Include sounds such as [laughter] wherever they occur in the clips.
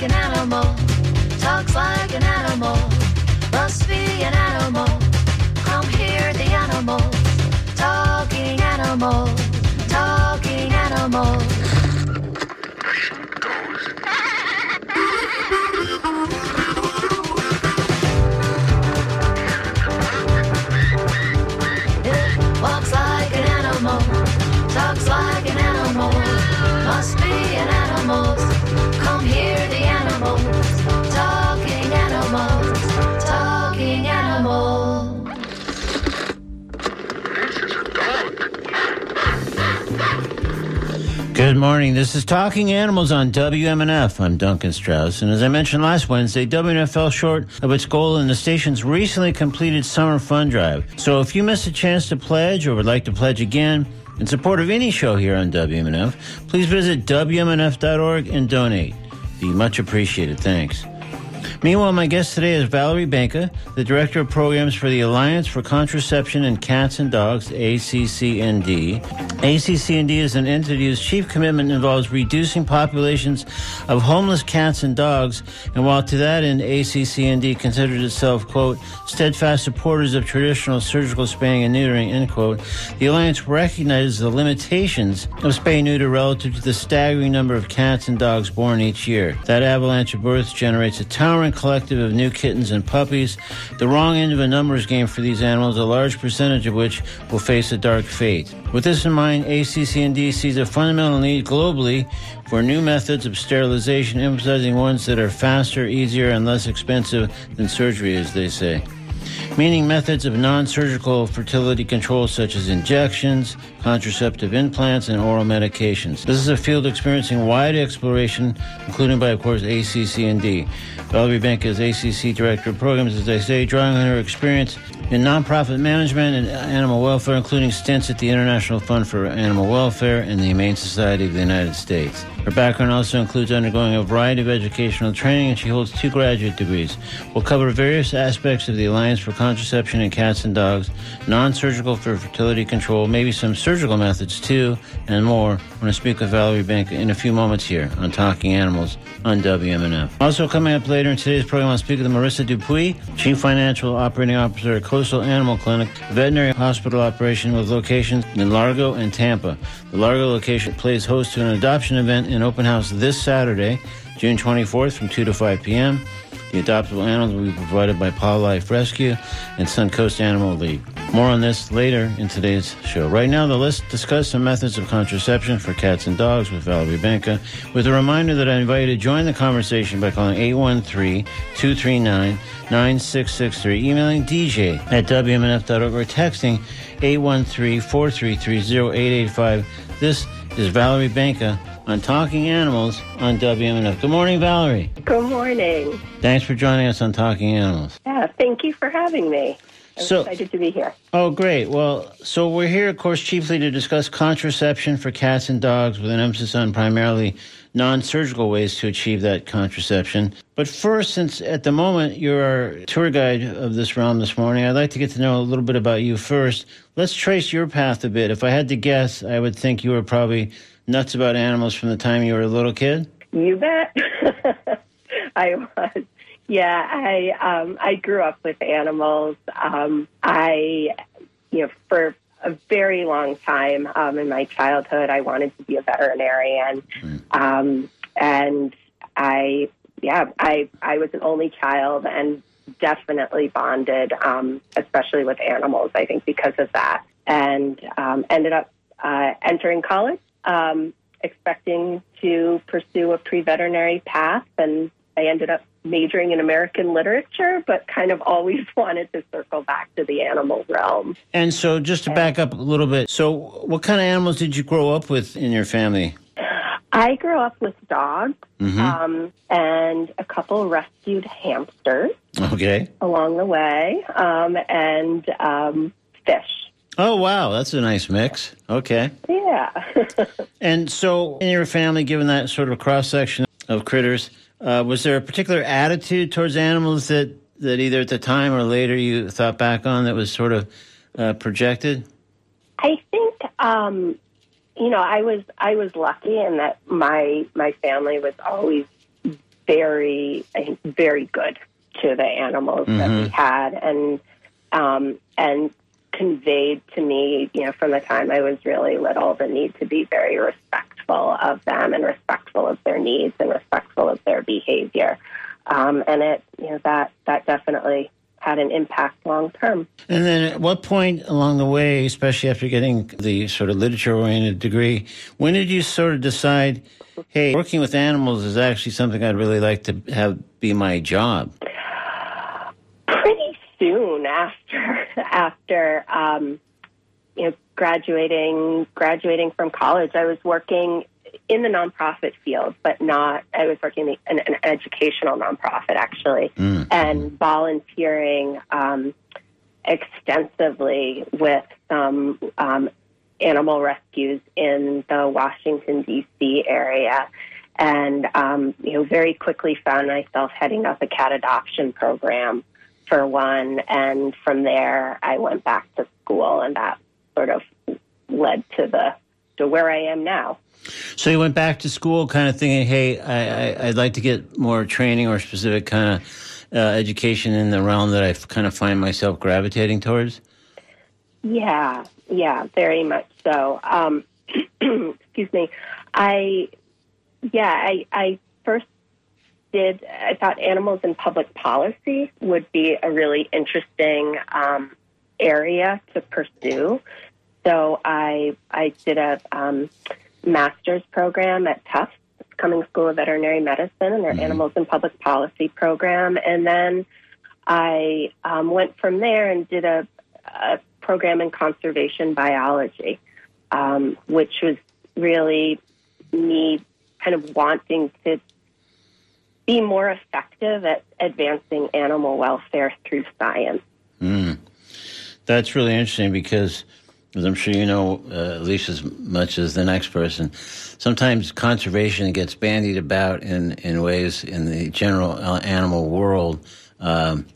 like an animal, talks like an animal, must be an animal. Come hear the animals, talking animals, talking animals. It walks like an animal, talks like an animal, must be an animal. Good morning. This is Talking Animals on WMNF. I'm Duncan Strauss. And as I mentioned last Wednesday, WMNF fell short of its goal in the station's recently completed summer fund drive. So if you missed a chance to pledge or would like to pledge again in support of any show here on WMNF, please visit WMNF.org and donate. Be much appreciated. Thanks. Meanwhile, my guest today is Valerie Benka, the Director of Programs for the Alliance for Contraception in Cats and Dogs, ACC&D. ACC&D is an entity whose chief commitment involves reducing populations of homeless cats and dogs, and while to that end, ACC&D considers itself, quote, steadfast supporters of traditional surgical spaying and neutering, end quote, the Alliance recognizes the limitations of spay neuter relative to the staggering number of cats and dogs born each year. That avalanche of births generates a towering collective of new kittens and puppies, the wrong end of a numbers game for these animals, a large percentage of which will face a dark fate. With this in mind, ACC&D sees a fundamental need globally for new methods of sterilization, emphasizing ones that are faster, easier, and less expensive than surgery, as they say meaning methods of non surgical fertility control such as injections, contraceptive implants, and oral medications. This is a field experiencing wide exploration, including by, of course, ACC&D. Valerie Benka is ACC Director of Programs, as I say, drawing on her experience in nonprofit management and animal welfare, including stints at the International Fund for Animal Welfare and the Humane Society of the United States. Her background also includes undergoing a variety of educational training, and she holds two graduate degrees. We'll cover various aspects of the Alliance for Contraception in Cats and Dogs, non surgical for fertility control, maybe some surgical methods too, and more when I speak with Valerie Benka in a few moments here on Talking Animals on WMNF. Also, coming up later in today's program, I'll speak with Marissa Dupuy, Chief Financial Operating Officer at Coastal Animal Clinic, veterinary hospital operation with locations in Largo and Tampa. The Largo location plays host to an adoption event in open house this Saturday, June 24th from 2 to 5 p.m. The adoptable animals will be provided by Paw Life Rescue and Suncoast Animal League. More on this later in today's show. Right now, the list discuss some methods of contraception for cats and dogs with Valerie Benka, with a reminder that I invite you to join the conversation by calling 813-239-9663, emailing DJ at WMNF.org, or texting 813-433-0885. This is Valerie Benka on Talking Animals on WMNF. Good morning, Valerie. Good morning. Thanks for joining us on Talking Animals. Yeah, thank you for having me. I'm So- excited to be here. Oh, great. Well, so we're here, of course, chiefly to discuss contraception for cats and dogs with an emphasis on primarily non surgical ways to achieve that contraception. But first, since at the moment you're our tour guide of this realm this morning, I'd like to get to know a little bit about you first. Let's trace your path a bit. If I had to guess, I would think you were probably nuts about animals from the time you were a little kid. You bet. [laughs] I was. Yeah, I um, I grew up with animals. Um, I, you know, for a very long time um, in my childhood, I wanted to be a veterinarian, um, and I, yeah, I I was an only child and definitely bonded, um, especially with animals. I think because of that, and um, ended up uh, entering college, um, expecting to pursue a pre-veterinary path, and I ended up majoring in American literature, but kind of always [laughs] wanted to circle back to the animal realm. And so, just to back up a little bit, so what kind of animals did you grow up with in your family? I grew up with dogs Mhm. um, and a couple rescued hamsters Okay. along the way, um, and um, fish. Oh, wow. That's a nice mix. Okay. Yeah. [laughs] And so, in your family, given that sort of cross section of critters, uh, was there a particular attitude towards animals that, that either at the time or later you thought back on that was sort of uh, projected? I think um, you know I was I was lucky in that my my family was always very, very good to the animals that we had, and um, and conveyed to me, you know, from the time I was really little, the need to be very respectful of them and respectful of their needs and respectful of their behavior. Um, and it, you know, that that definitely had an impact long term. And then at what point along the way, especially after getting the sort of literature oriented degree, when did you sort of decide, hey, working with animals is actually something I'd really like to have be my job? Pretty soon after [laughs] after um, you know graduating graduating from college, I was working in the nonprofit field, but not. I was working in an, an educational nonprofit actually, and volunteering um, extensively with some um, animal rescues in the Washington D.C. area, and um, you know very quickly found myself heading up a cat adoption program for one, and from there I went back to school, and that sort of led to the to where I am now. So you went back to school, kind of thinking, "Hey, I, I, I'd like to get more training or specific kind of uh, education in the realm that I kind of find myself gravitating towards." Yeah, yeah, very much so. Um, [clears throat] excuse me. I, yeah, I, I first did, I thought animals and public policy would be a really interesting um, area to pursue. So I, I did a um, master's program at Tufts, Cummings School of Veterinary Medicine, and their Animals and Public Policy program. And then I um, went from there and did a, a program in conservation biology, um, which was really me kind of wanting to be more effective at advancing animal welfare through science. That's really interesting because, as I'm sure you know, uh, at least as much as the next person, sometimes conservation gets bandied about in, in ways in the general uh, animal world um,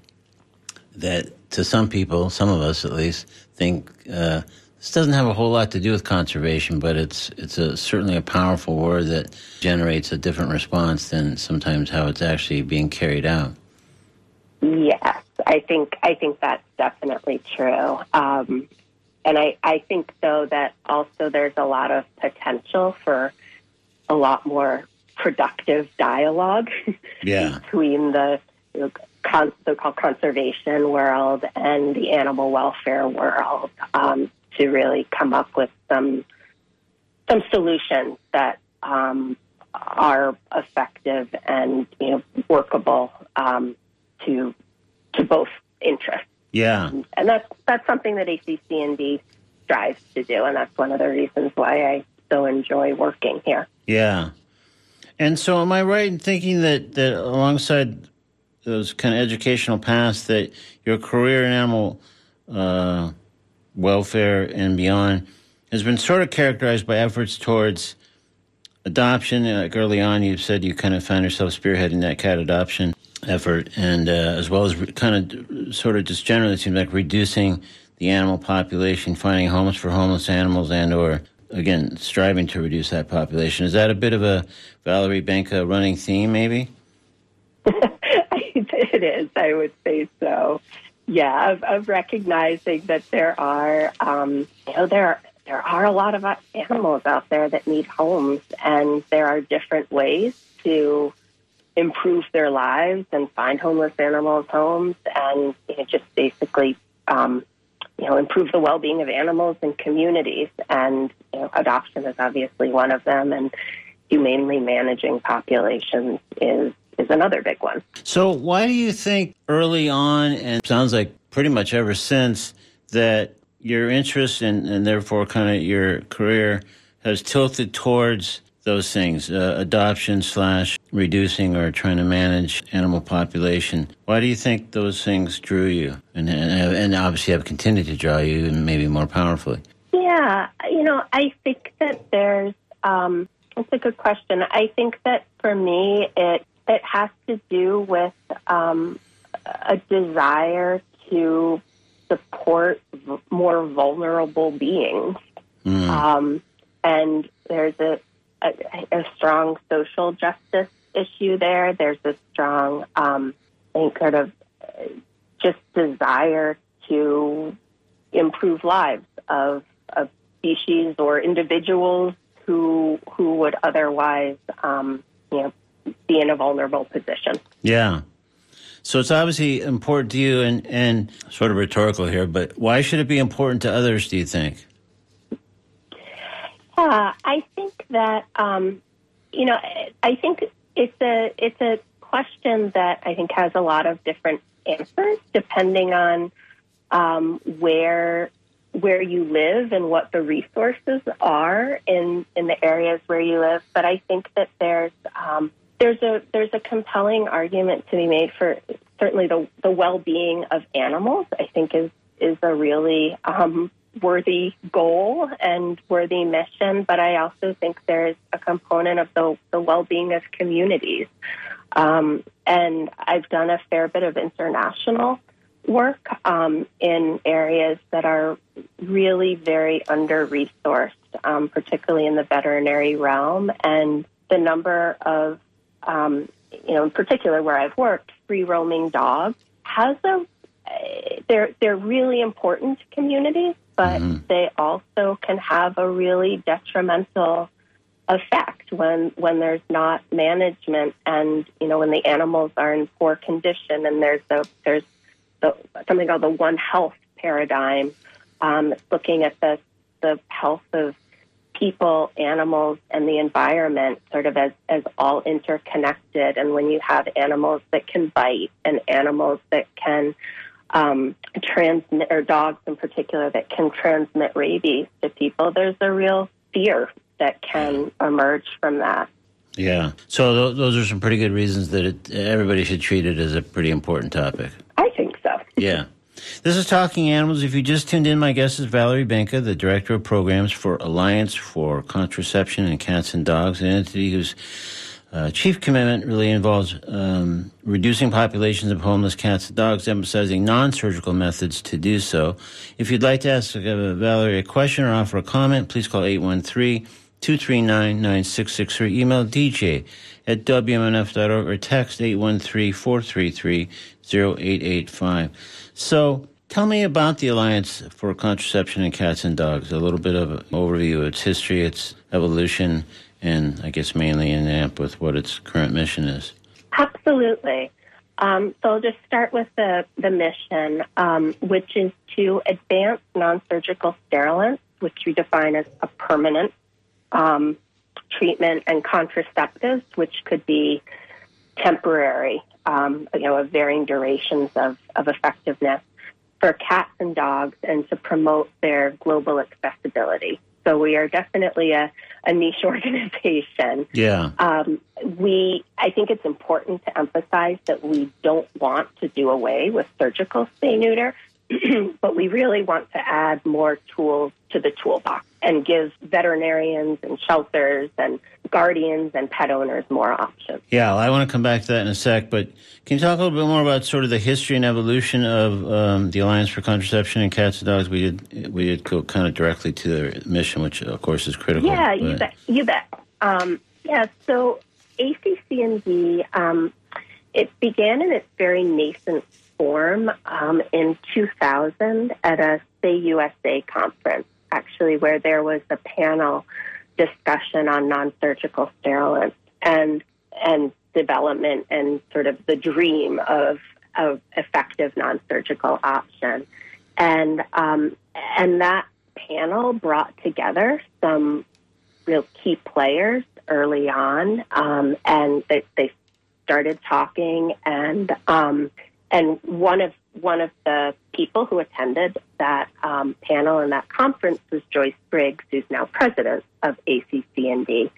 that to some people, some of us at least, think uh, this doesn't have a whole lot to do with conservation, but it's it's a, certainly a powerful word that generates a different response than sometimes how it's actually being carried out. Yes, I think I think that's definitely true. Um, and I, I think though that also there's a lot of potential for a lot more productive dialogue [laughs] Yeah. between the you know, con- so-called conservation world and the animal welfare world um, to really come up with some some solutions that um, are effective and you know workable um, to to both interests. Yeah. And that's that's something that ACC&D strives to do, and that's one of the reasons why I so enjoy working here. Yeah. And so, am I right in thinking that, that alongside those kind of educational paths, that your career in animal uh, welfare and beyond has been sort of characterized by efforts towards adoption? Like early on, you said you kind of found yourself spearheading that cat adoption effort, and uh, as well as re- kind of sort of just generally, seems like reducing the animal population, finding homes for homeless animals, and or again striving to reduce that population. Is that a bit of a Valerie Benka running theme, maybe? [laughs] it is, I would say so. Yeah, of, of recognizing that there are, um, you know, there are, there are a lot of animals out there that need homes, and there are different ways to improve their lives and find homeless animals homes, and you know, just basically, um, you know, improve the well-being of animals and communities. And you know, adoption is obviously one of them, and humanely managing populations is is another big one. So, why do you think early on, and sounds like pretty much ever since, that your interest and, and therefore kind of your career has tilted towards those things uh, adoption slash reducing or trying to manage animal population why do you think those things drew you and, and, obviously have continued to draw you and maybe more powerfully Yeah, you know, I think that there's. Um, it's a good question. I think that for me, it it has to do with um, a desire to support v- more vulnerable beings, um, and there's a, a a strong social justice issue there. There's a strong, um, I think, sort of uh, just desire to improve lives of, of species or individuals who who would otherwise, um, you know, be in a vulnerable position. Yeah. So it's obviously important to you, and, and sort of rhetorical here, but why should it be important to others, do you think? Yeah, I think that um, you know, I think it's a it's a question that I think has a lot of different answers depending on um, where where you live and what the resources are in in the areas where you live. But I think that there's um, there's a there's a compelling argument to be made for certainly the the well being of animals. I think is is a really um, worthy goal and worthy mission, but I also think there's a component of the, the well being of communities. Um, and I've done a fair bit of international work um, in areas that are really very under resourced, um, particularly in the veterinary realm. And the number of, um, you know, in particular where I've worked, free roaming dogs has a they're they're really important to communities, but mm-hmm. they also can have a really detrimental effect when when there's not management and you know when the animals are in poor condition and there's the there's the, something called the one health paradigm um, looking at the the health of people, animals, and the environment sort of as, as all interconnected. And when you have animals that can bite and animals that can um, transmit, or dogs in particular, that can transmit rabies to people, there's a real fear that can emerge from that. Yeah. So th- those are some pretty good reasons that it, everybody should treat it as a pretty important topic. I think so. yeah. This is Talking Animals. If you just tuned in, my guest is Valerie Benka, the Director of Programs for Alliance for Contraception and Cats and Dogs, an entity whose uh, chief commitment really involves um, reducing populations of homeless cats and dogs, emphasizing non surgical methods to do so. If you'd like to ask uh, Valerie a question or offer a comment, please call 813 239 9663. Email dj at wmnf.org or text 813 433 0885. So, Tell me about the Alliance for Contraception in Cats and Dogs. A little bit of an overview of its history, its evolution, and I guess mainly in AMP with what its current mission is. Absolutely. Um, so I'll just start with the, the mission, um, which is to advance non surgical sterilants, which we define as a permanent um, treatment, and contraceptives, which could be temporary, um, you know, of varying durations of, of effectiveness for cats and dogs, and to promote their global accessibility. So we are definitely a, a niche [laughs] organization. Yeah. Um, we, I think it's important to emphasize that we don't want to do away with surgical spay neuter, [clears throat] but we really want to add more tools to the toolbox and give veterinarians and shelters and guardians and pet owners more options. Yeah, I want to come back to that in a sec, but can you talk a little bit more about sort of the history and evolution of um, the Alliance for Contraception and Cats and Dogs? We did we did go kind of directly to their mission, which of course is critical. Yeah, you bet. You bet. Um, yeah, so ACC&D, um, it began in its very nascent form um, in 2000 at a Spay USA conference, actually, where there was a panel discussion on non-surgical sterilants and and development and sort of the dream of of effective non-surgical option, and um, and that panel brought together some real key players early on, um, and they, they started talking and um, and one of one of the people who attended that um, panel and that conference was Joyce Briggs, who's now president of ACC&D.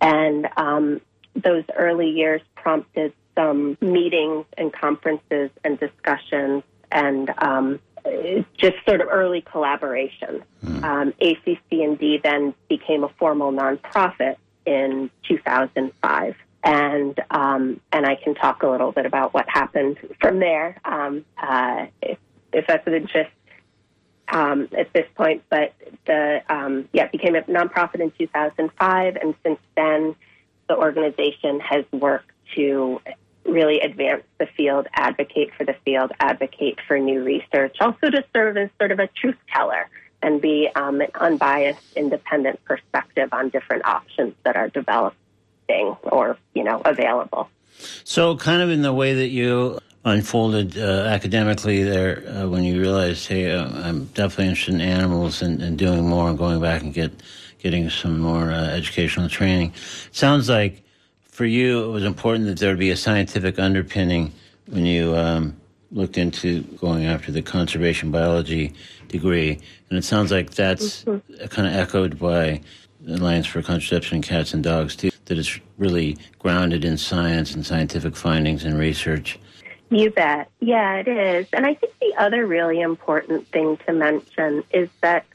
And um, those early years prompted some meetings and conferences and discussions and um, just sort of early collaboration. Mm. Um, ACC&D then became a formal nonprofit in 2005 and um, and I can talk a little bit about what happened from there um, uh, if, if, that's of interest um, at this point. But the um, yeah it became a nonprofit in 2005, and since then the organization has worked to really advance the field, advocate for the field, advocate for new research, also to serve as sort of a truth teller and be um, an unbiased, independent perspective on different options that are or you know available. So, kind of in the way that you unfolded uh, academically there, uh, when you realized, hey, uh, I'm definitely interested in animals and, and, doing more and going back and get getting some more uh, educational training. sounds like for you, it was important that there would be a scientific underpinning when you um, looked into going after the conservation biology degree, and it sounds like that's mm-hmm. kind of echoed by Alliance for Contraception in Cats and Dogs too. That it's really grounded in science and scientific findings and research. You bet. Yeah, it is. And I think the other really important thing to mention is that,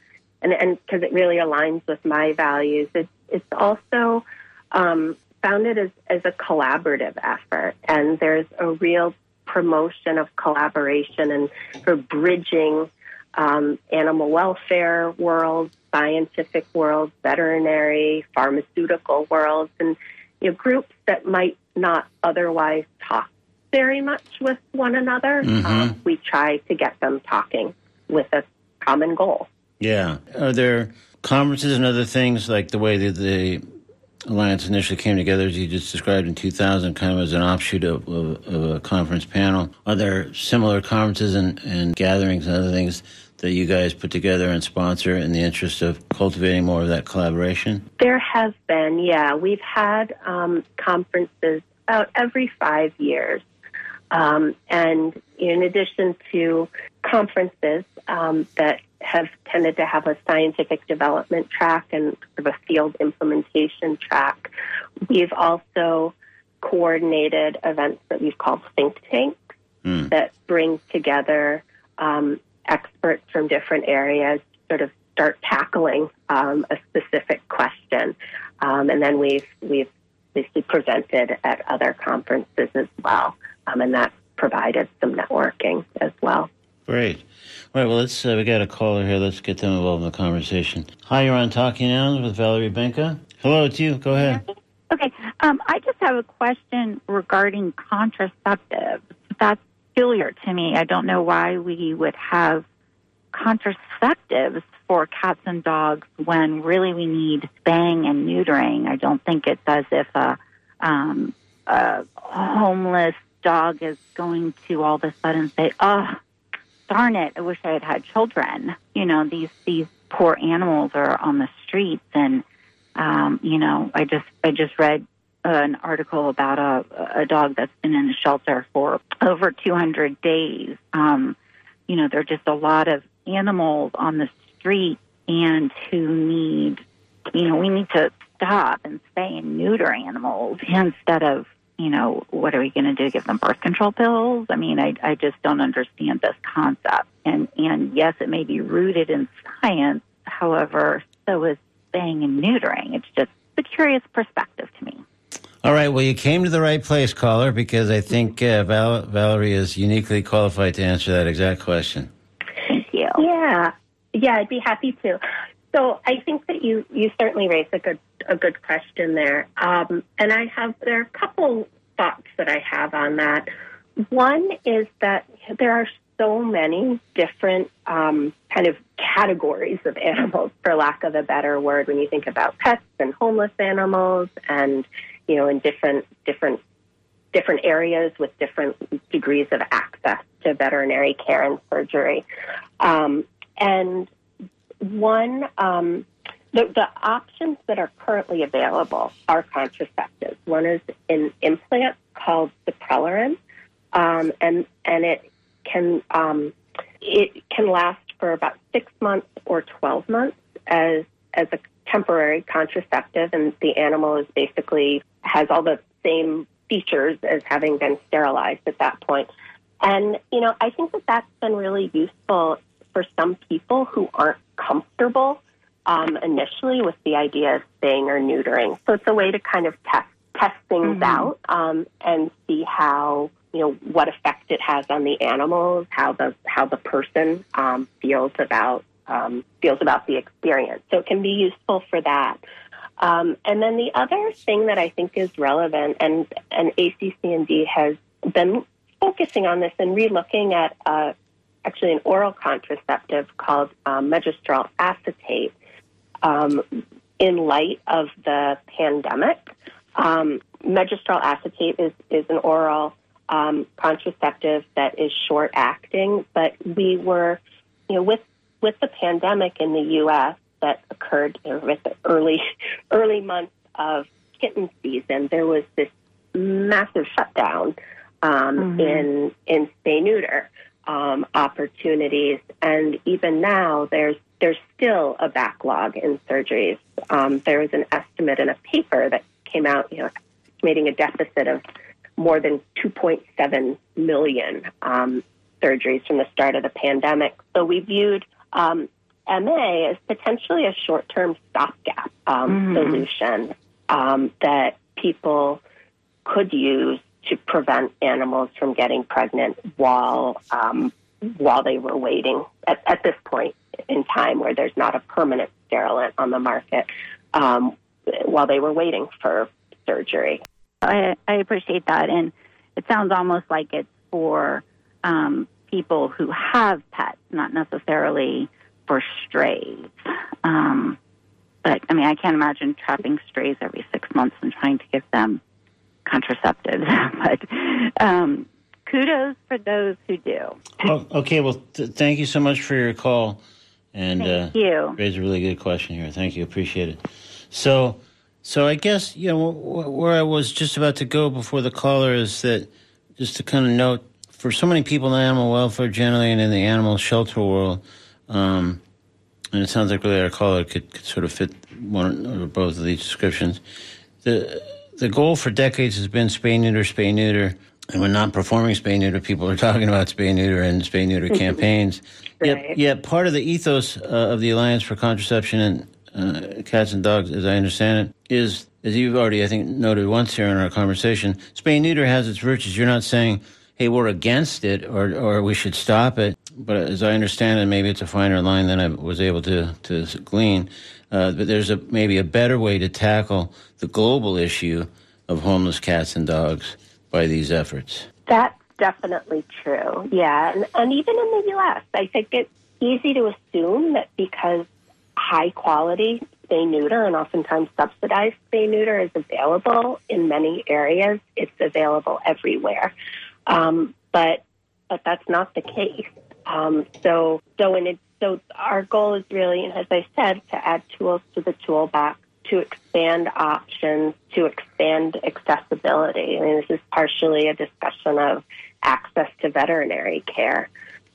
and because it really aligns with my values, it's, it's also um, founded as, as a collaborative effort. And there's a real promotion of collaboration and for bridging um, animal welfare worlds, scientific worlds, veterinary, pharmaceutical worlds, and you know, groups that might not otherwise talk very much with one another. Mm-hmm. Um, we try to get them talking with a common goal. Yeah. Are there conferences and other things like the way that the Alliance initially came together, as you just described in 2000, kind of as an offshoot of, of, of a conference panel? Are there similar conferences and, and gatherings and other things that you guys put together and sponsor in the interest of cultivating more of that collaboration? There has been, yeah. We've had um, conferences about every five years. Um, and in addition to conferences um, that have tended to have a scientific development track and sort of a field implementation track, we've also coordinated events that we've called think tanks mm. that bring together um, experts from different areas sort of start tackling um, a specific question. Um, and then we've, we've basically presented at other conferences as well um, and that provided some networking as well. Great. All right, well, let's, uh, we got a caller here. Let's get them involved in the conversation. Hi, you're on Talking Animals with Valerie Benka. Hello, it's you. Go ahead. Okay. Um, I just have a question regarding contraceptives. That's peculiar to me. I don't know why we would have contraceptives for cats and dogs when really we need spaying and neutering. I don't think it's as if a, um, a homeless dog is going to all of a sudden say, "Oh, darn it! I wish I had had children." You know, these these poor animals are on the streets, and um, you know, I just I just read an article about a a dog that's been in a shelter for over 200 days. Um, you know, there are just a lot of animals on the street and who need, you know, we need to stop and spay and neuter animals [laughs] instead of you know, what are we going to do? Give them birth control pills? I mean, I, I just don't understand this concept. And, and yes, it may be rooted in science. However, so is spaying and neutering. It's just a curious perspective to me. All right. Well, you came to the right place, caller, because I think uh, Val- Valerie is uniquely qualified to answer that exact question. Thank you. Yeah. Yeah, I'd be happy to. So I think that you, you certainly raised a good a good question there. Um, and I have, there are a couple thoughts that I have on that. One is that there are so many different um, kind of categories of animals, for lack of a better word, when you think about pets and homeless animals, and you know, in different different different areas with different degrees of access to veterinary care and surgery. Um, and one um, the, the options that are currently available are contraceptives. One is an implant called Deprelerin, um, and and it can um, it can last for about six months or twelve months as as a temporary contraceptive, and the animal is basically has all the same features as having been sterilized at that point. And you know, I think that that's been really useful for some people who aren't comfortable um, initially with the idea of spaying or neutering. So it's a way to kind of test test things mm-hmm. out um, and see how you know what effect it has on the animals, how the how the person um, feels about um, feels about the experience. So it can be useful for that. Um, and then the other thing that I think is relevant, and, and ACC&D has been focusing on this and relooking at uh, actually an oral contraceptive called um, megestrol acetate um, in light of the pandemic. Um, acetate is, is an oral um, contraceptive that is short acting, but we were, you know, with with the pandemic in the U.S. that occurred with the early [laughs] early months of kitten season, there was this massive shutdown um, mm-hmm. in in spay neuter um, opportunities, and even now there's there's still a backlog in surgeries. Um, there was an estimate in a paper that came out, you know, estimating a deficit of more than 2.7 million um, surgeries from the start of the pandemic. So we viewed um, MA is potentially a short term stopgap um, mm-hmm. solution um, that people could use to prevent animals from getting pregnant while um, while they were waiting at, at, this point in time where there's not a permanent sterilant on the market um, while they were waiting for surgery. I, I appreciate that, and it sounds almost like it's for um, people who have pets, not necessarily for strays. Um, but I mean, I can't imagine trapping strays every six months and trying to give them contraceptives. [laughs] but um, kudos for those who do. Oh, okay, well, th- thank you so much for your call. And thank uh, you. raised a really good question here. Thank you. Appreciate it. So, so I guess you know where I was just about to go before the caller is that just to kind of note for so many people in animal welfare generally and in the animal shelter world, um, and it sounds like really our caller could, could sort of fit one or both of these descriptions. The the goal for decades has been spay neuter, spay neuter. And when not performing spay neuter, people are talking about spay neuter and spay neuter [laughs] campaigns. right. Yet, yet, part of the ethos uh, of the Alliance for Contraception and uh, Cats and Dogs, as I understand it, is, as you've already, I think, noted once here in our conversation, spay neuter has its virtues. You're not saying, hey, we're against it or, or we should stop it. But as I understand it, maybe it's a finer line than I was able to, to glean. Uh, but there's a maybe a better way to tackle the global issue of homeless cats and dogs by these efforts. That's definitely true. Yeah, and, and even in the U.S., I think it's easy to assume that because high quality spay neuter and oftentimes subsidized spay neuter is available in many areas, it's available everywhere. Um, but but that's not the case. Um, so so in it, so our goal is really, and as I said, to add tools to the toolbox to expand options, to expand accessibility. I mean, this is partially a discussion of access to veterinary care,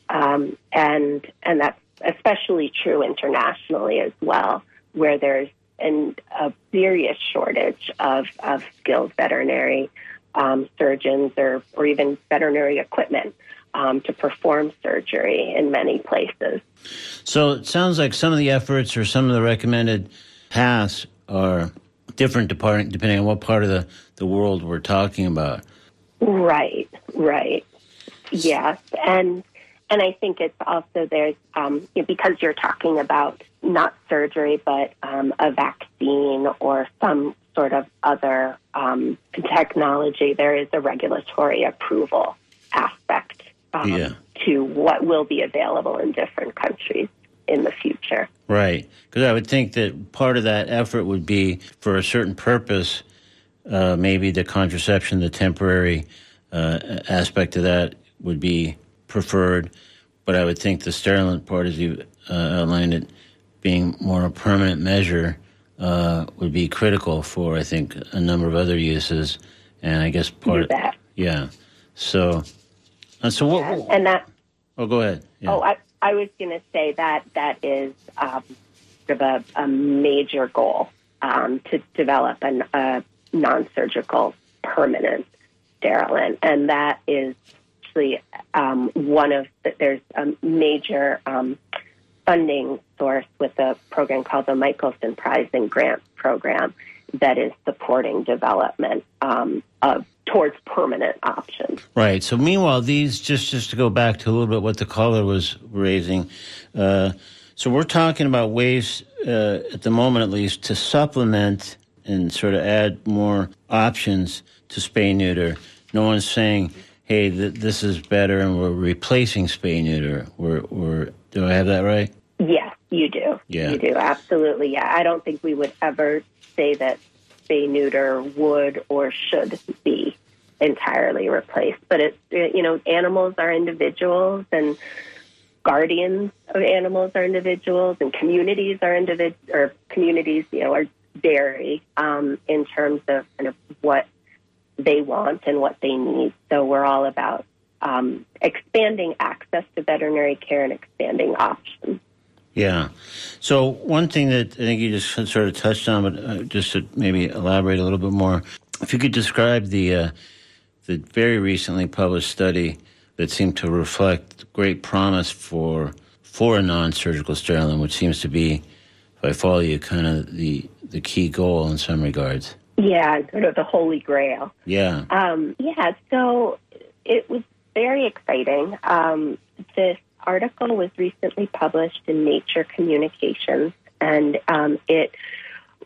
um, and and that's especially true internationally as well, where there's an, a serious shortage of, of skilled veterinary um, surgeons or, or even veterinary equipment um, to perform surgery in many places. So it sounds like some of the efforts or some of the recommended paths are different depending on what part of the, the world we're talking about. Right, right. Yes. And and I think it's also there's um, because you're talking about not surgery, but um, a vaccine or some sort of other um, technology. There is a regulatory approval aspect um, yeah. to what will be available in different countries in the future. Right. Because I would think that part of that effort would be for a certain purpose, uh, maybe the contraception, the temporary uh, aspect of that would be preferred. But I would think the sterilant part, as you uh, outlined it, being more a permanent measure, uh, would be critical for, I think, a number of other uses. And I guess part of that. Yeah. So, uh, so what? Yeah, and that. Oh, go ahead. Yeah. Oh, I, I was going to say that that is um, sort of a, a major goal um, to develop an, a non-surgical permanent sterilant, and that is actually um, one of the, there's a major um, funding source with a program called the Michelson Prize and Grant Program that is supporting development um, of towards permanent options. Right. So meanwhile, these just just to go back to a little bit what the caller was raising. Uh, so we're talking about ways uh, at the moment at least, to supplement and sort of add more options to spay neuter. No one's saying, "Hey, th- this is better," and we're replacing spay neuter. We're, we're do I have that right? Yes, you do. Yeah. You do, absolutely. Yeah. I don't think we would ever say that spay neuter would or should be entirely replaced. But it's, you know, animals are individuals and guardians of animals are individuals and communities are individ or communities, you know, are vary um, in terms of kind of what they want and what they need. So we're all about um, expanding access to veterinary care and expanding options. Yeah. So one thing that I think you just sort of touched on, but uh, just to maybe elaborate a little bit more, if you could describe the uh, the very recently published study that seemed to reflect great promise for for a non-surgical sterilant, which seems to be, if I follow you, kind of the the key goal in some regards. Yeah, sort of the holy grail. Yeah. Um, yeah, so it was very exciting. Um, this article was recently published in Nature Communications, and um, it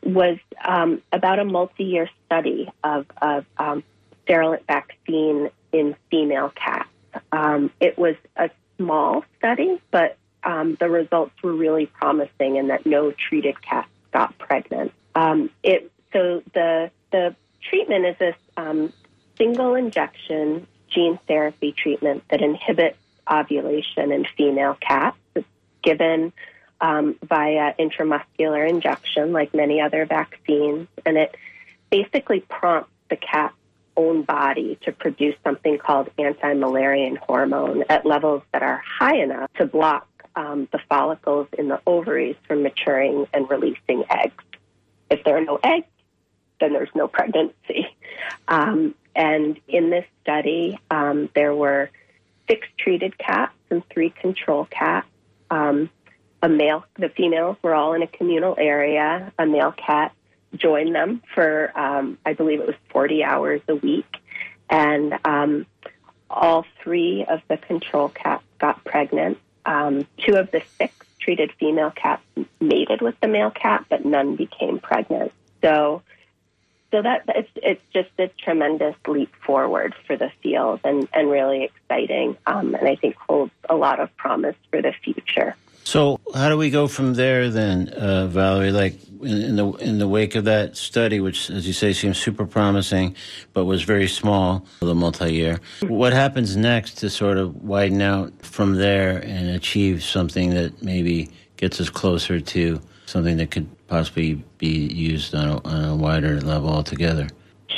was um, about a multi-year study of, of um, sterilant vaccine in female cats. Um, it was a small study, but um, the results were really promising in that no treated cats got pregnant. Um, it so the the treatment is this um, single injection gene therapy treatment that inhibits ovulation in female cats. It's given um, via intramuscular injection, like many other vaccines, and it basically prompts the cat's own body to produce something called anti Müllerian hormone at levels that are high enough to block um, the follicles in the ovaries from maturing and releasing eggs. If there are no eggs, then there's no pregnancy. Um, and in this study, um, there were six treated cats and three control cats. Um, a male, the females were all in a communal area. A male cat joined them for, um, I believe it was 40 hours a week. And um, all three of the control cats got pregnant. Um, two of the six treated female cats mated with the male cat, but none became pregnant. So, so that it's it's just a tremendous leap forward for the field and and really exciting, um, and I think holds a lot of promise for the future. So how do we go from there then, uh, Valerie? Like in, in, the in the wake of that study, which, as you say, seems super promising, but was very small, the multi-year. What happens next to sort of widen out from there and achieve something that maybe gets us closer to something that could possibly be used on a, on a wider level altogether?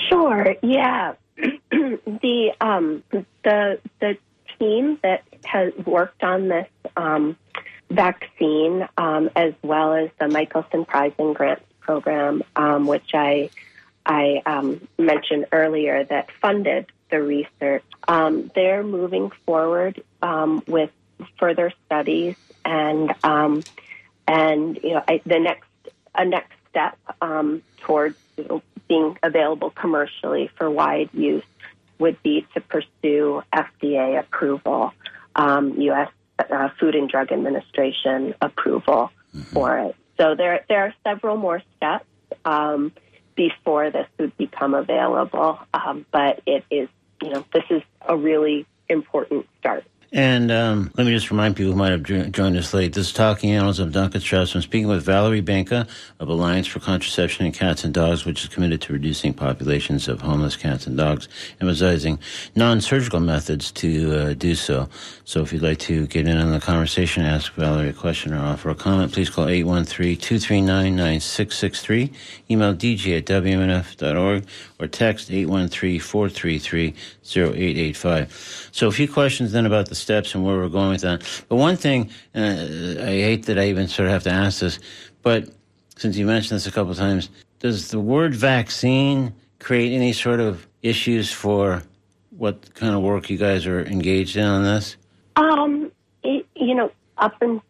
Sure. Yeah. [clears throat] the um, the the team that has worked on this um, vaccine, um, as well as the Michelson Prize and Grants program, um, which I I um, mentioned earlier, that funded the research. Um, they're moving forward with further studies, and and you know I, the next a next step towards you know, being available commercially for wide use would be to pursue FDA approval, U.S uh, Food and Drug Administration approval mm-hmm. for it. So there, there are several more steps um, before this would become available, um, but it is, you know, this is a really important start. And um, let me just remind people who might have joined us late. This is Talking Animals of Duncan Strauss. I'm speaking with Valerie Benka of Alliance for Contraception in Cats and Dogs, which is committed to reducing populations of homeless cats and dogs, emphasizing non-surgical methods to uh, do so. So if you'd like to get in on the conversation, ask Valerie a question or offer a comment, please call 813-239-9663, email dg at wmnf.org, or text 813-433-0885. So a few questions then about the steps and where we're going with that. But one thing, and I hate that I even sort of have to ask this, but since you mentioned this a couple of times, does the word vaccine create any sort of issues for what kind of work you guys are engaged in on this? Um, it, you know, up and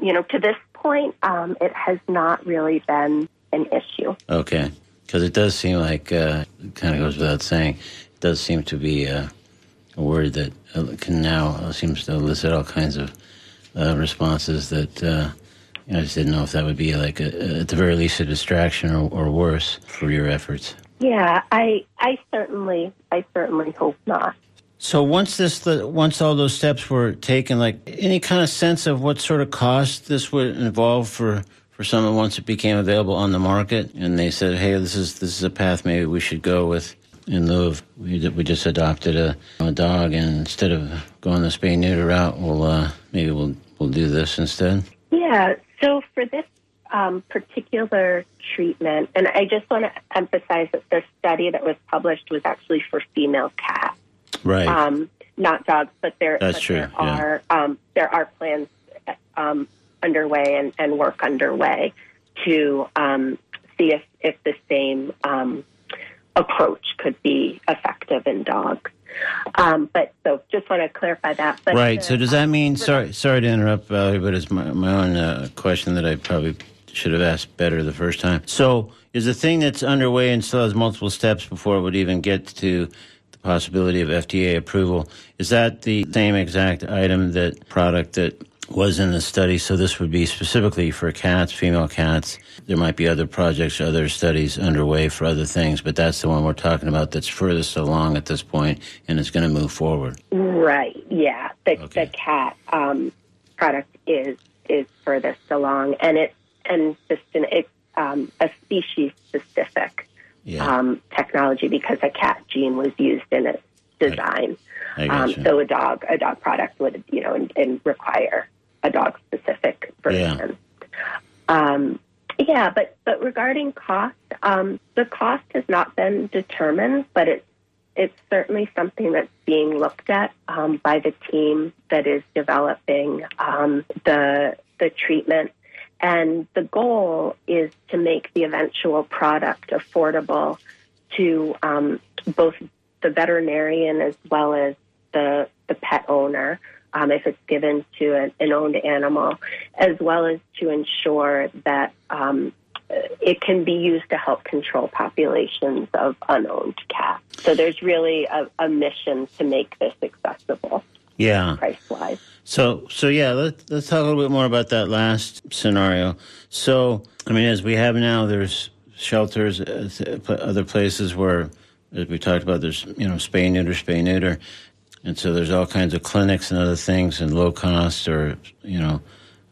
you know to this point, um, it has not really been an issue. Okay, because it does seem like uh, it kind of goes without saying. It does seem to be uh, a word that uh, can now uh, seems to elicit all kinds of uh, responses that uh, I just didn't know if that would be like a, at the very least a distraction or, or worse for your efforts. Yeah, I I certainly I certainly hope not. So once this, the, once all those steps were taken, like any kind of sense of what sort of cost this would involve for for someone once it became available on the market, and they said, "Hey, this is this is a path maybe we should go with." In lieu of we, we just adopted a, a dog, and instead of going the spay neuter route, we'll uh, maybe we'll we'll do this instead. Yeah. So for this um, particular treatment, and I just want to emphasize that the study that was published was actually for female cats, Right. um, not dogs. But there, That's but true, there yeah. are um, there are plans um, underway and, and work underway to um, see if if the same um, approach could be effective in dogs. Um, but so just want to clarify that. But Right. the- So does that mean? Sorry, sorry to interrupt, Valerie, but it's my, my own uh, question that I probably should have asked better the first time. So is the thing that's underway and still has multiple steps before it would even get to the possibility of FDA approval? Is that the same exact item that product that was in the study? So this would be specifically for cats, female cats. There might be other projects, other studies underway for other things, but that's the one we're talking about that's furthest along at this point, and it's going to move forward. Right. Yeah. The Okay. the cat um, product is is furthest along, and it and just an it's um, a species specific Yeah. um, technology because a cat gene was used in its design. I Um, so a dog a dog product would you know and, and require a dog specific version. Um, yeah, but but regarding cost, um, the cost has not been determined, but it's it's certainly something that's being looked at um, by the team that is developing um, the the treatment. And the goal is to make the eventual product affordable to um, both the veterinarian as well as the the pet owner um, if it's given to an, an owned animal, as well as to ensure that um, it can be used to help control populations of unowned cats. So there's really a, a mission to make this accessible yeah. price wise. So, so yeah, let's let's talk a little bit more about that last scenario. So, I mean, as we have now, there's shelters, uh, other places where, as we talked about, there's you know spay neuter, spay neuter, and so there's all kinds of clinics and other things and low cost or you know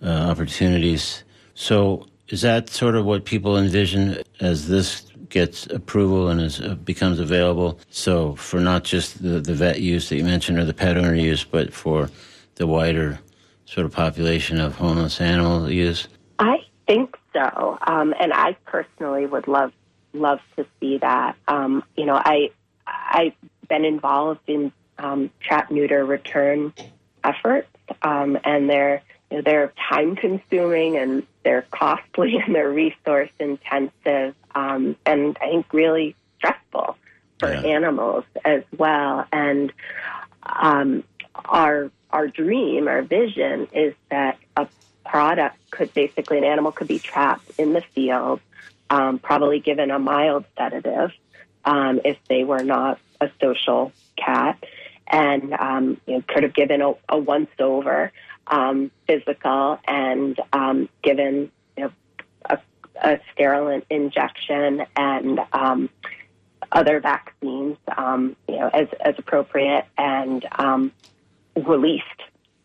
uh, opportunities. So, is that sort of what people envision as this gets approval and is, uh, becomes available? So, for not just the, the vet use that you mentioned or the pet owner use, but for the wider sort of population of homeless animal use? I think so, um, and I personally would love love to see that. Um, you know, I I've been involved in um, trap neuter return efforts, um, and they're you know, they're time consuming and they're costly [laughs] and they're resource intensive, um, and I think really stressful for Yeah. animals as well. And um, our our dream, our vision is that a product could basically an animal could be trapped in the field, um, probably given a mild sedative um, if they were not a social cat, and um, you know, could have given a, a once over um, physical and um, given you know, a, a injection and um, other vaccines, um, you know, as as appropriate, and um, released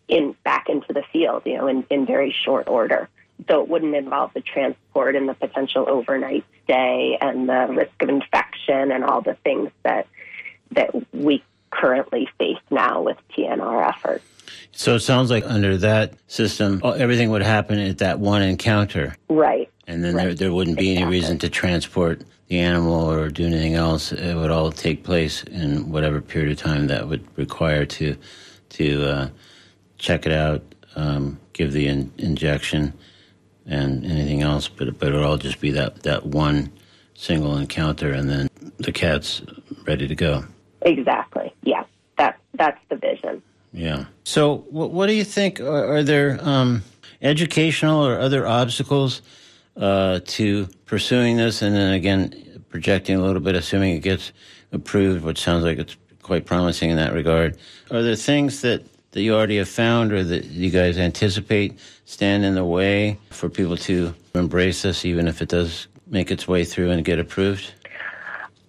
in back into the field, you know, in, in very short order. So it wouldn't involve the transport and the potential overnight stay and the risk of infection and all the things that that we currently face now with TNR efforts. So it sounds like under that system, oh, everything would happen at that one encounter, Right. and then there, Right. there wouldn't be any reason to transport the animal or do anything else. It would all take place in whatever period of time that would require to to uh, check it out, um, give the in- injection, and anything else. But but it would all just be that that one single encounter, and then the cat's ready to go. Exactly. Yeah. That that's the vision. Yeah. So, what, what do you think? Are, are there um, educational or other obstacles uh, to pursuing this? And then again, projecting a little bit, assuming it gets approved, which sounds like it's quite promising in that regard. Are there things that that you already have found or that you guys anticipate stand in the way for people to embrace this, even if it does make its way through and get approved?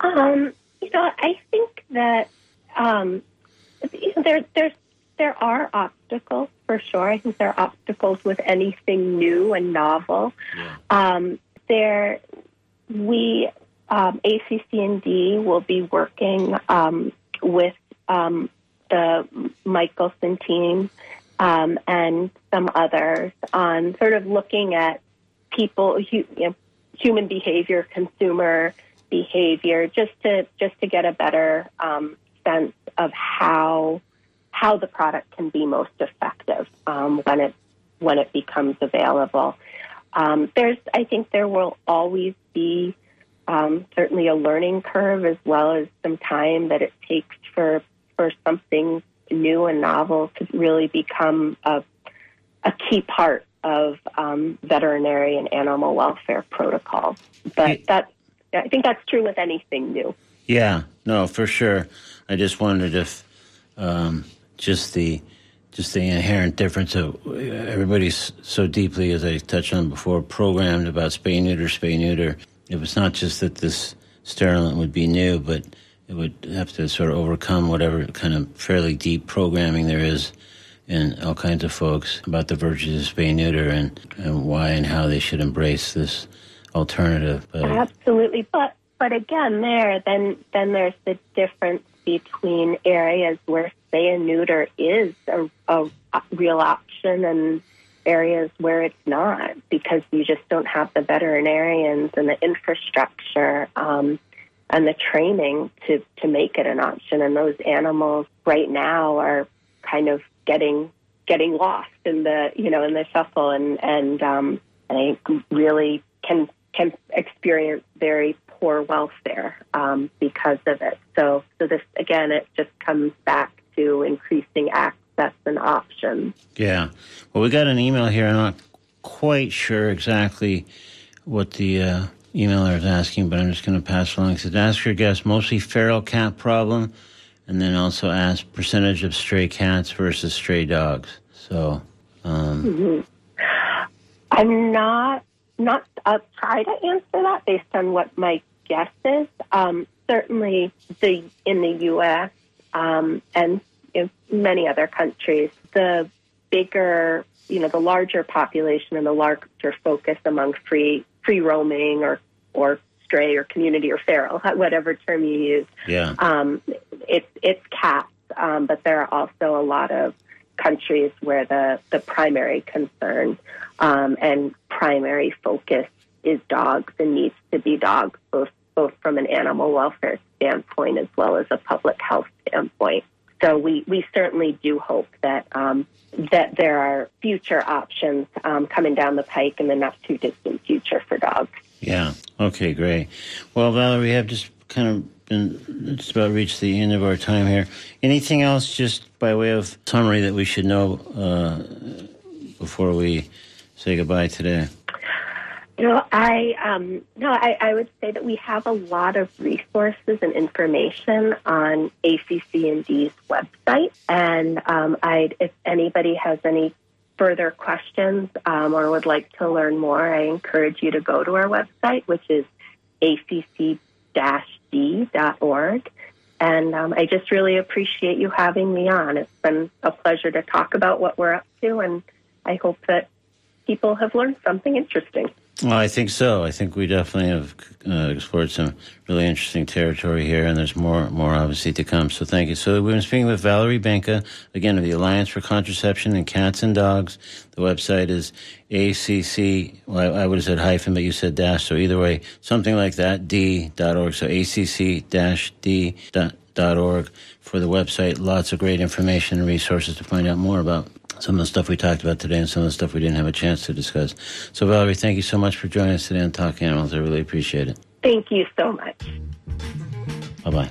Um, you know, I think that um, there there's there are obstacles for sure. I think there are obstacles with anything new and novel. Yeah. Um, there, we um, ACC&D will be working um, with um, the Michelson team um, and some others on sort of looking at people, hu- you know, human behavior, consumer behavior, just to just to get a better um, sense of how how the product can be most effective um, when it when it becomes available. Um, there's, I think, there will always be um, certainly a learning curve as well as some time that it takes for for something new and novel to really become a a key part of um, veterinary and animal welfare protocols. But that I think that's true with anything new. Yeah, no, for sure. I just wondered if um, just the just the inherent difference of everybody's so deeply, as I touched on before, programmed about spay neuter, spay neuter. It was not just that this sterilant would be new, but it would have to sort of overcome whatever kind of fairly deep programming there is in all kinds of folks about the virtues of spay neuter and, and why and how they should embrace this alternative. But Absolutely, but but again, there then then there's the difference between areas where spay and neuter is a, a, real option and areas where it's not because you just don't have the veterinarians and the infrastructure um, and the training to to make it an option. And those animals right now are kind of getting getting lost in the you know in the shuffle and and um, I really can can experience very poor welfare um, because of it. So so this again it just comes back to increasing access and options. Yeah. Well, we got an email here. I'm not quite sure exactly what the uh, emailer is asking, but I'm just going to pass along. It says, ask your guest mostly feral cat problem, and then also ask percentage of stray cats versus stray dogs. So, um, I'm not not I'll try to answer that based on what my guess is. Um, certainly, the in the U.S. Um, and in many other countries, the bigger, you know, the larger population and the larger focus among free free roaming or or stray or community or feral, [laughs] whatever term you use. yeah. Um, it's it's cats, um, but there are also a lot of countries where the the primary concern um, and primary focus is dogs and needs to be dogs, both both from an animal welfare standpoint as well as a public health standpoint. So we, we certainly do hope that um, that there are future options um, coming down the pike in the not too distant future for dogs. Yeah. Okay, great. Well, Valerie, we have just kind of been just about reached the end of our time here. Anything else, just by way of summary, that we should know uh, before we say goodbye today? You know, I um, no, I, I would say that we have a lot of resources and information on ACC&D's website, and um, I, if anybody has any further questions um, or would like to learn more, I encourage you to go to our website, which is acc-d.org. And um, I just really appreciate you having me on. It's been a pleasure to talk about what we're up to, and I hope that people have learned something interesting. Well, I think so. I think we definitely have uh, explored some really interesting territory here, and there's more, more obviously to come. So thank you. So we've been speaking with Valerie Benka, again, of the Alliance for Contraception in Cats and Dogs. The website is ACC, well, I would have said hyphen, but you said dash, so either way, something like that, D.org. So acc dash d.org for the website. Lots of great information and resources to find out more about some of the stuff we talked about today and some of the stuff we didn't have a chance to discuss. So, Valerie, thank you so much for joining us today on Talk Animals. I really appreciate it. Thank you so much. Bye bye.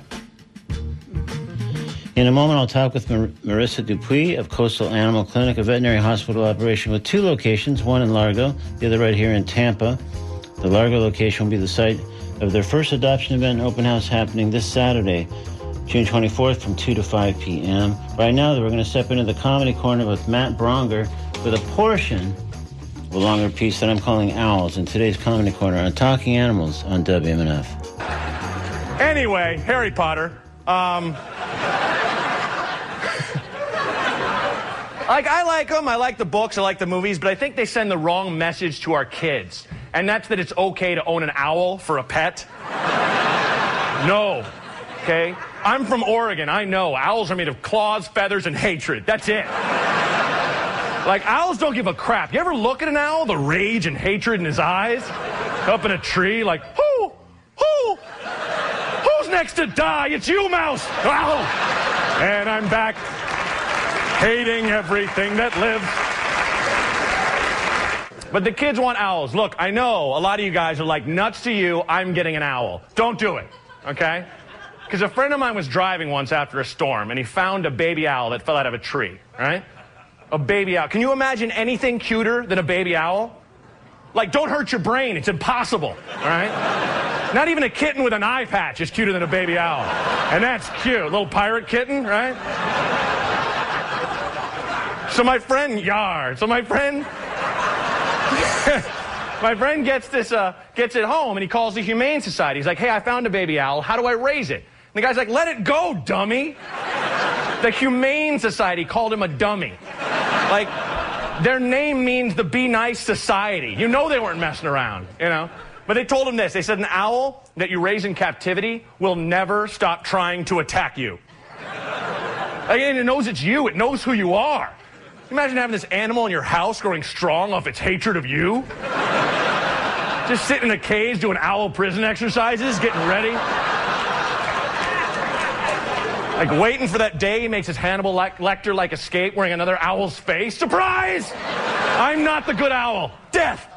In a moment, I'll talk with Mar- Marissa Dupuis of Coastal Animal Clinic, a veterinary hospital operation with two locations, one in Largo, the other right here in Tampa. The Largo location will be the site of their first adoption event open house happening this Saturday. June 24th from 2 to 5 p.m. Right now, we're going to step into the comedy corner with Matt Braunger with a portion of a longer piece that I'm calling Owls in today's comedy corner on Talking Animals on WMNF. Anyway, Harry Potter. Um, like I like them. I like the books. I like the movies, but I think they send the wrong message to our kids, and that's that it's okay to own an owl for a pet. no. Okay? I'm from Oregon. I know. Owls are made of claws, feathers, and hatred. That's it. Like, owls don't give a crap. You ever look at an owl? The rage and hatred in his eyes? Up in a tree, like, who? Who? Who's next to die? It's you, mouse. Ow! And I'm back hating everything that lives. But the kids want owls. Look, I know a lot of you guys are like, nuts to you, I'm getting an owl. Don't do it, okay? Because a friend of mine was driving once after a storm and he found a baby owl that fell out of a tree, right? A baby owl. Can you imagine anything cuter than a baby owl? Like, don't hurt your brain. It's impossible, right? Not even a kitten with an eye patch is cuter than a baby owl. And that's cute. Little pirate kitten, right? So my friend, yar. So my friend, [laughs] my friend gets this, uh, gets it home, and he calls the Humane Society. He's like, "Hey, I found a baby owl. How do I raise it?" And the guy's like, "Let it go, dummy." The Humane Society called him a dummy. Like, their name means the Be Nice Society. You know they weren't messing around, you know. But they told him this. They said an owl that you raise in captivity will never stop trying to attack you. Like, and it knows it's you. It knows who you are. Imagine having this animal in your house growing strong off its hatred of you. Just sitting in a cage doing owl prison exercises, getting ready. Like waiting for that day he makes his Hannibal Lecter like escape wearing another owl's face. Surprise! I'm not the good owl. Death!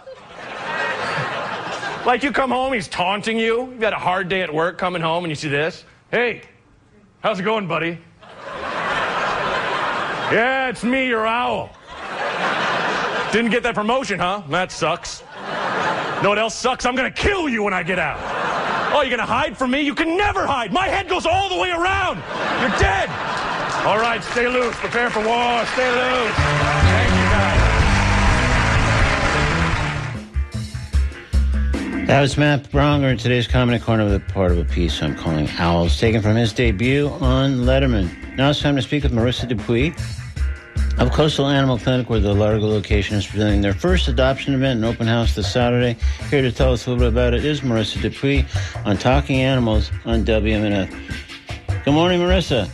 Like you come home, he's taunting you. You've had a hard day at work coming home and you see this. Hey, how's it going, buddy? Yeah, it's me, your owl. Didn't get that promotion, huh? That sucks. Know what else sucks? I'm gonna kill you when I get out. Oh, you're gonna hide from me? You can never hide. My head goes all the way around. You're dead. All right, stay loose. Prepare for war. Stay loose. Thank you, guys. That was Matt Braunger in today's Comedy Corner with a part of a piece I'm calling Owls, taken from his debut on Letterman. Now it's time to speak with Marissa Dupuis of Coastal Animal Clinic, where the Largo location is presenting their first adoption event and open house this Saturday. Here to tell us a little bit about it is Marissa Dupuis on Talking Animals on WMNF. Good morning, Marissa.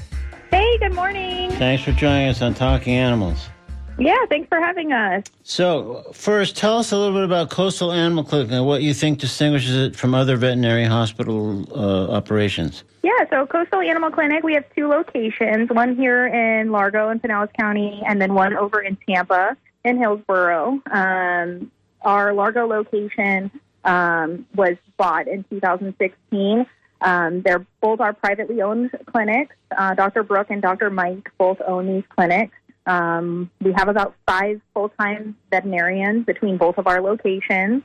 Hey, good morning. Thanks for joining us on Talking Animals. Yeah, thanks for having us. So, first, tell us a little bit about Coastal Animal Clinic and what you think distinguishes it from other veterinary hospital uh, operations. Yeah, so Coastal Animal Clinic, we have two locations, one here in Largo in Pinellas County, and then one over in Tampa in Hillsborough. Um, our Largo location um, was bought in 2016. Um, they're both our privately owned clinics. Uh, Dr. Brooke and Dr. Mike both own these clinics. Um, we have about five full time veterinarians between both of our locations.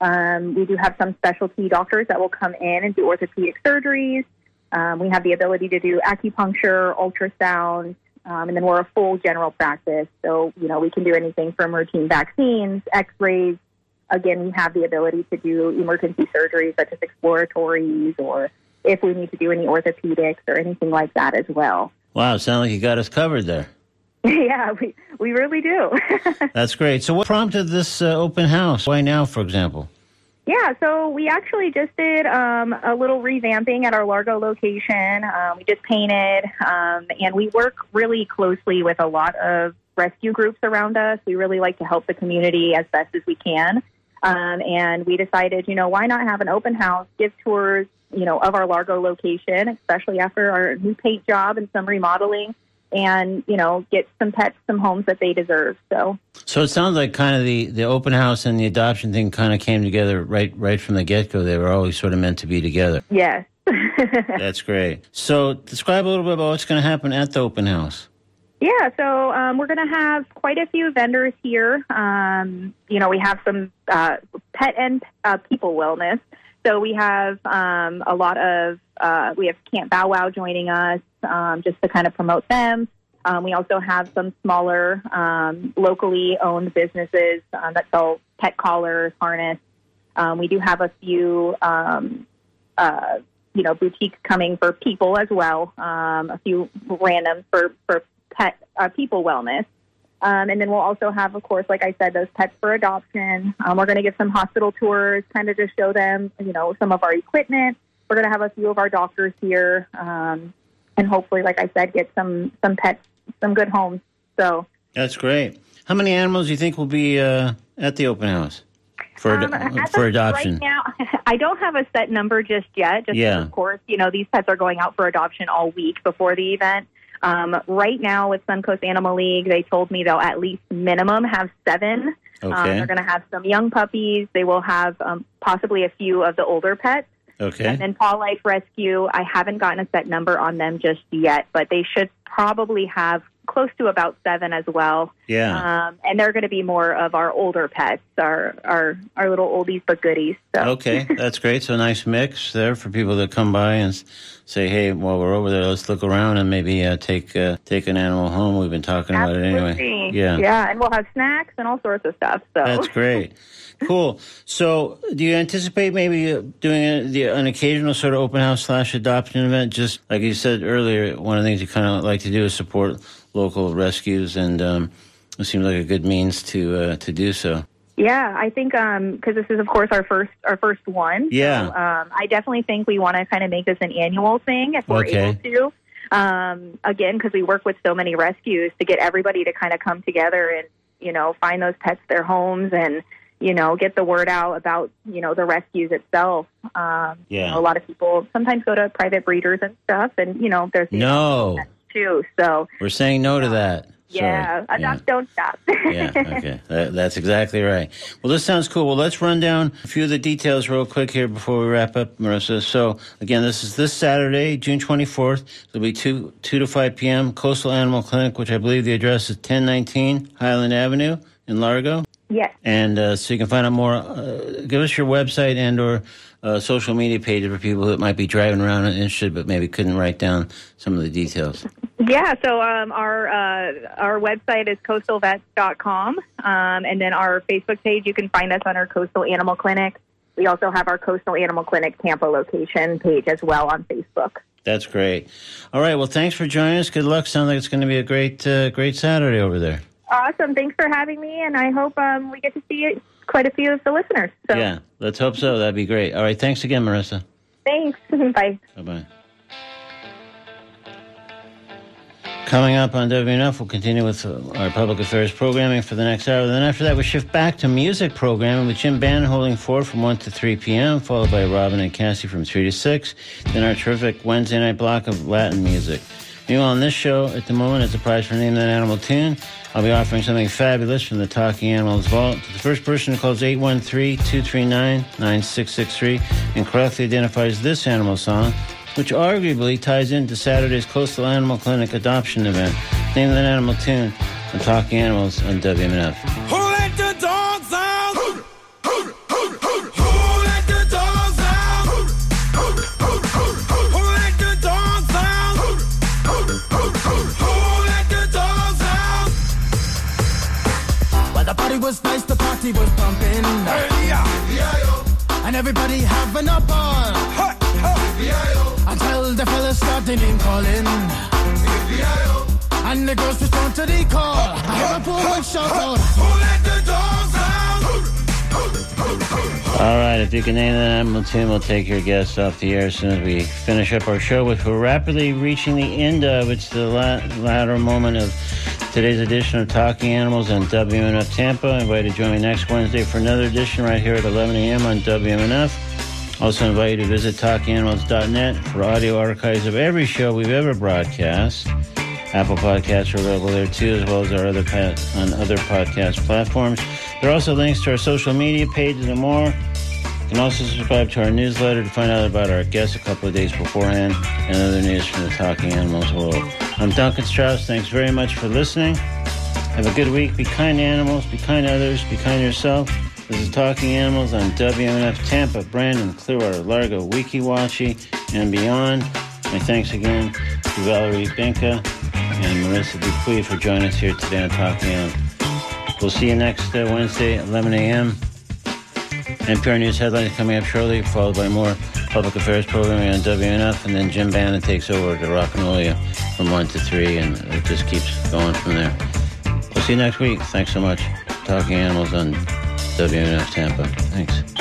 Um, we do have some specialty doctors that will come in and do orthopedic surgeries. Um, we have the ability to do acupuncture, ultrasound, um, and then we're a full general practice. So, you know, we can do anything from routine vaccines, x rays. Again, we have the ability to do emergency surgeries such as exploratories or if we need to do any orthopedics or anything like that as well. Wow, sounds like you got us covered there. [laughs] yeah, we, we really do. [laughs] That's great. So, what prompted this uh, open house? Why now, for example? Yeah, so we actually just did um, a little revamping at our Largo location. Um, we just painted, um, and we work really closely with a lot of rescue groups around us. We really like to help the community as best as we can. Um, and we decided, you know, why not have an open house, give tours, you know, of our Largo location, especially after our new paint job and some remodeling and you know get some pets some homes that they deserve so. So it sounds like kind of the the open house and the adoption thing kind of came together right right from the get-go. They were always sort of meant to be together. Yes. [laughs] That's great. So describe a little bit about what's going to happen at the open house. Yeah so um, we're going to have quite a few vendors here. Um, you know we have some uh, pet and uh, people wellness So we have um, a lot of uh, we have Camp Bow Wow joining us um, just to kind of promote them. Um, we also have some smaller um, locally owned businesses um, that sell pet collars, harness. Um, we do have a few uh, you know boutiques coming for people as well. A few randoms for for pet uh, people wellness. Um, and then we'll also have, of course, like I said, those pets for adoption. Um, we're going to give some hospital tours, kind of just show them, you know, some of our equipment. We're going to have a few of our doctors here, um, and hopefully, like I said, get some some pets, some good homes. So That's great. How many animals do you think will be uh, at the open house for ad- Um, for adoption? Right now, [laughs] I don't have a set number just yet. Just Yeah. of course, you know these pets are going out for adoption all week before the event. Um, right now, with Suncoast Animal League, they told me they'll at least minimum have seven. Um, they're going to have some young puppies. They will have um, possibly a few of the older pets. okay. And then Paw Life Rescue, I haven't gotten a set number on them just yet, but they should probably have close to about seven as well. Yeah. Um, and they're going to be more of our older pets, our our our little oldies but goodies. So Okay, [laughs] that's great. So nice mix there for people that come by and say, "Hey, while we're over there, let's look around and maybe uh, take uh, take an animal home." We've been talking about it anyway. Yeah, yeah, and we'll have snacks and all sorts of stuff. So that's great. Cool. So, do you anticipate maybe uh, doing a, the, an occasional sort of open house slash adoption event? Just like you said earlier, one of the things you kind of like to do is support local rescues, and um, it seems like a good means to uh, to do so. Yeah, I think because this is, of course, our first our first one. Yeah. So, um, I definitely think we want to kind of make this an annual thing if we're Okay. able to. Um, again, because we work with so many rescues to get everybody to kind of come together and you know find those pets their homes and you know get the word out about you know the rescues itself. Um, you Yeah. know, a lot of people sometimes go to private breeders and stuff, and you know there's the No, too. So we're saying no to that. yeah, Sorry. adopt, don't stop. yeah, okay. [laughs] That, that's exactly right. Well, this sounds cool. Well, let's run down a few of the details real quick here before we wrap up, Marissa. So, again, this is this Saturday, June 24th. It'll be 2, 2 to 5 p.m. Coastal Animal Clinic, which I believe the address is 1019 Highland Avenue in Largo. yes. And uh, so you can find out more. Uh, give us your website and or uh, social media page for people that might be driving around and interested but maybe couldn't write down some of the details. Yeah, so um, our uh, our website is coastalvets.com, um, and then our Facebook page, you can find us on our Coastal Animal Clinic. We also have our Coastal Animal Clinic Tampa location page as well on Facebook. That's great. All right. Well, thanks for joining us. Good luck. Sounds like it's going to be a great, uh, great Saturday over there. Awesome. Thanks for having me, and I hope um, we get to see quite a few of the listeners. So Yeah. Let's hope so. That'd be great. All right. Thanks again, Marissa. thanks. [laughs] Bye. Bye bye. Coming up on WNF, we'll continue with uh, our public affairs programming for the next hour. Then after that, we shift back to music programming with Jim Bannon holding forth from 1 to 3 p.m., followed by Robin and Cassie from 3 to 6. Then our terrific Wednesday night block of Latin music. Meanwhile, on this show, at the moment, as a prize for Name That Animal Tune, I'll be offering something fabulous from the Talking Animals Vault to the first person who calls 813-239-9663 and correctly identifies this animal song, which arguably ties into Saturday's Coastal Animal Clinic adoption event. Name That Animal Tune on Talking Animals on WMNF. Who let the dogs out? Who let the dogs out? Who let the dogs out? Who let the dogs out? Well, the party was nice, the party was pumping. And everybody having a ball. The fellas started name calling. And the girls respond to the call. I hear a poor one shout out. Who let the dogs out? All right, if you can name that animal tune, we'll take your guests off the air as soon as we finish up our show, which we're rapidly reaching the end of. It's the la- latter moment of today's edition of Talking Animals on WMNF Tampa. I invite you to join me next Wednesday for another edition right here at 11 a.m. on WMNF. Also invite you to visit talkinganimals.net for audio archives of every show we've ever broadcast. Apple Podcasts are available there too, as well as our other on other podcast platforms. There are also links to our social media pages and more. You can also subscribe to our newsletter to find out about our guests a couple of days beforehand and other news from the Talking Animals world. I'm Duncan Strauss. Thanks very much for listening. Have a good week. Be kind to animals. Be kind to others. Be kind to yourself. This is Talking Animals on WMNF Tampa, Brandon, Clearwater, Largo, Weeki and beyond. My thanks again to Valerie Benka and Marissa Dupuis for joining us here today on Talking Animals. We'll see you next uh, Wednesday at 11 a.m. NPR News headlines coming up shortly, followed by more public affairs programming on WNF, and then Jim Bannon takes over to Rock and Roll from 1 to 3, and it just keeps going from there. We'll see you next week. Thanks so much. Talking Animals on WNF Tampa. Thanks.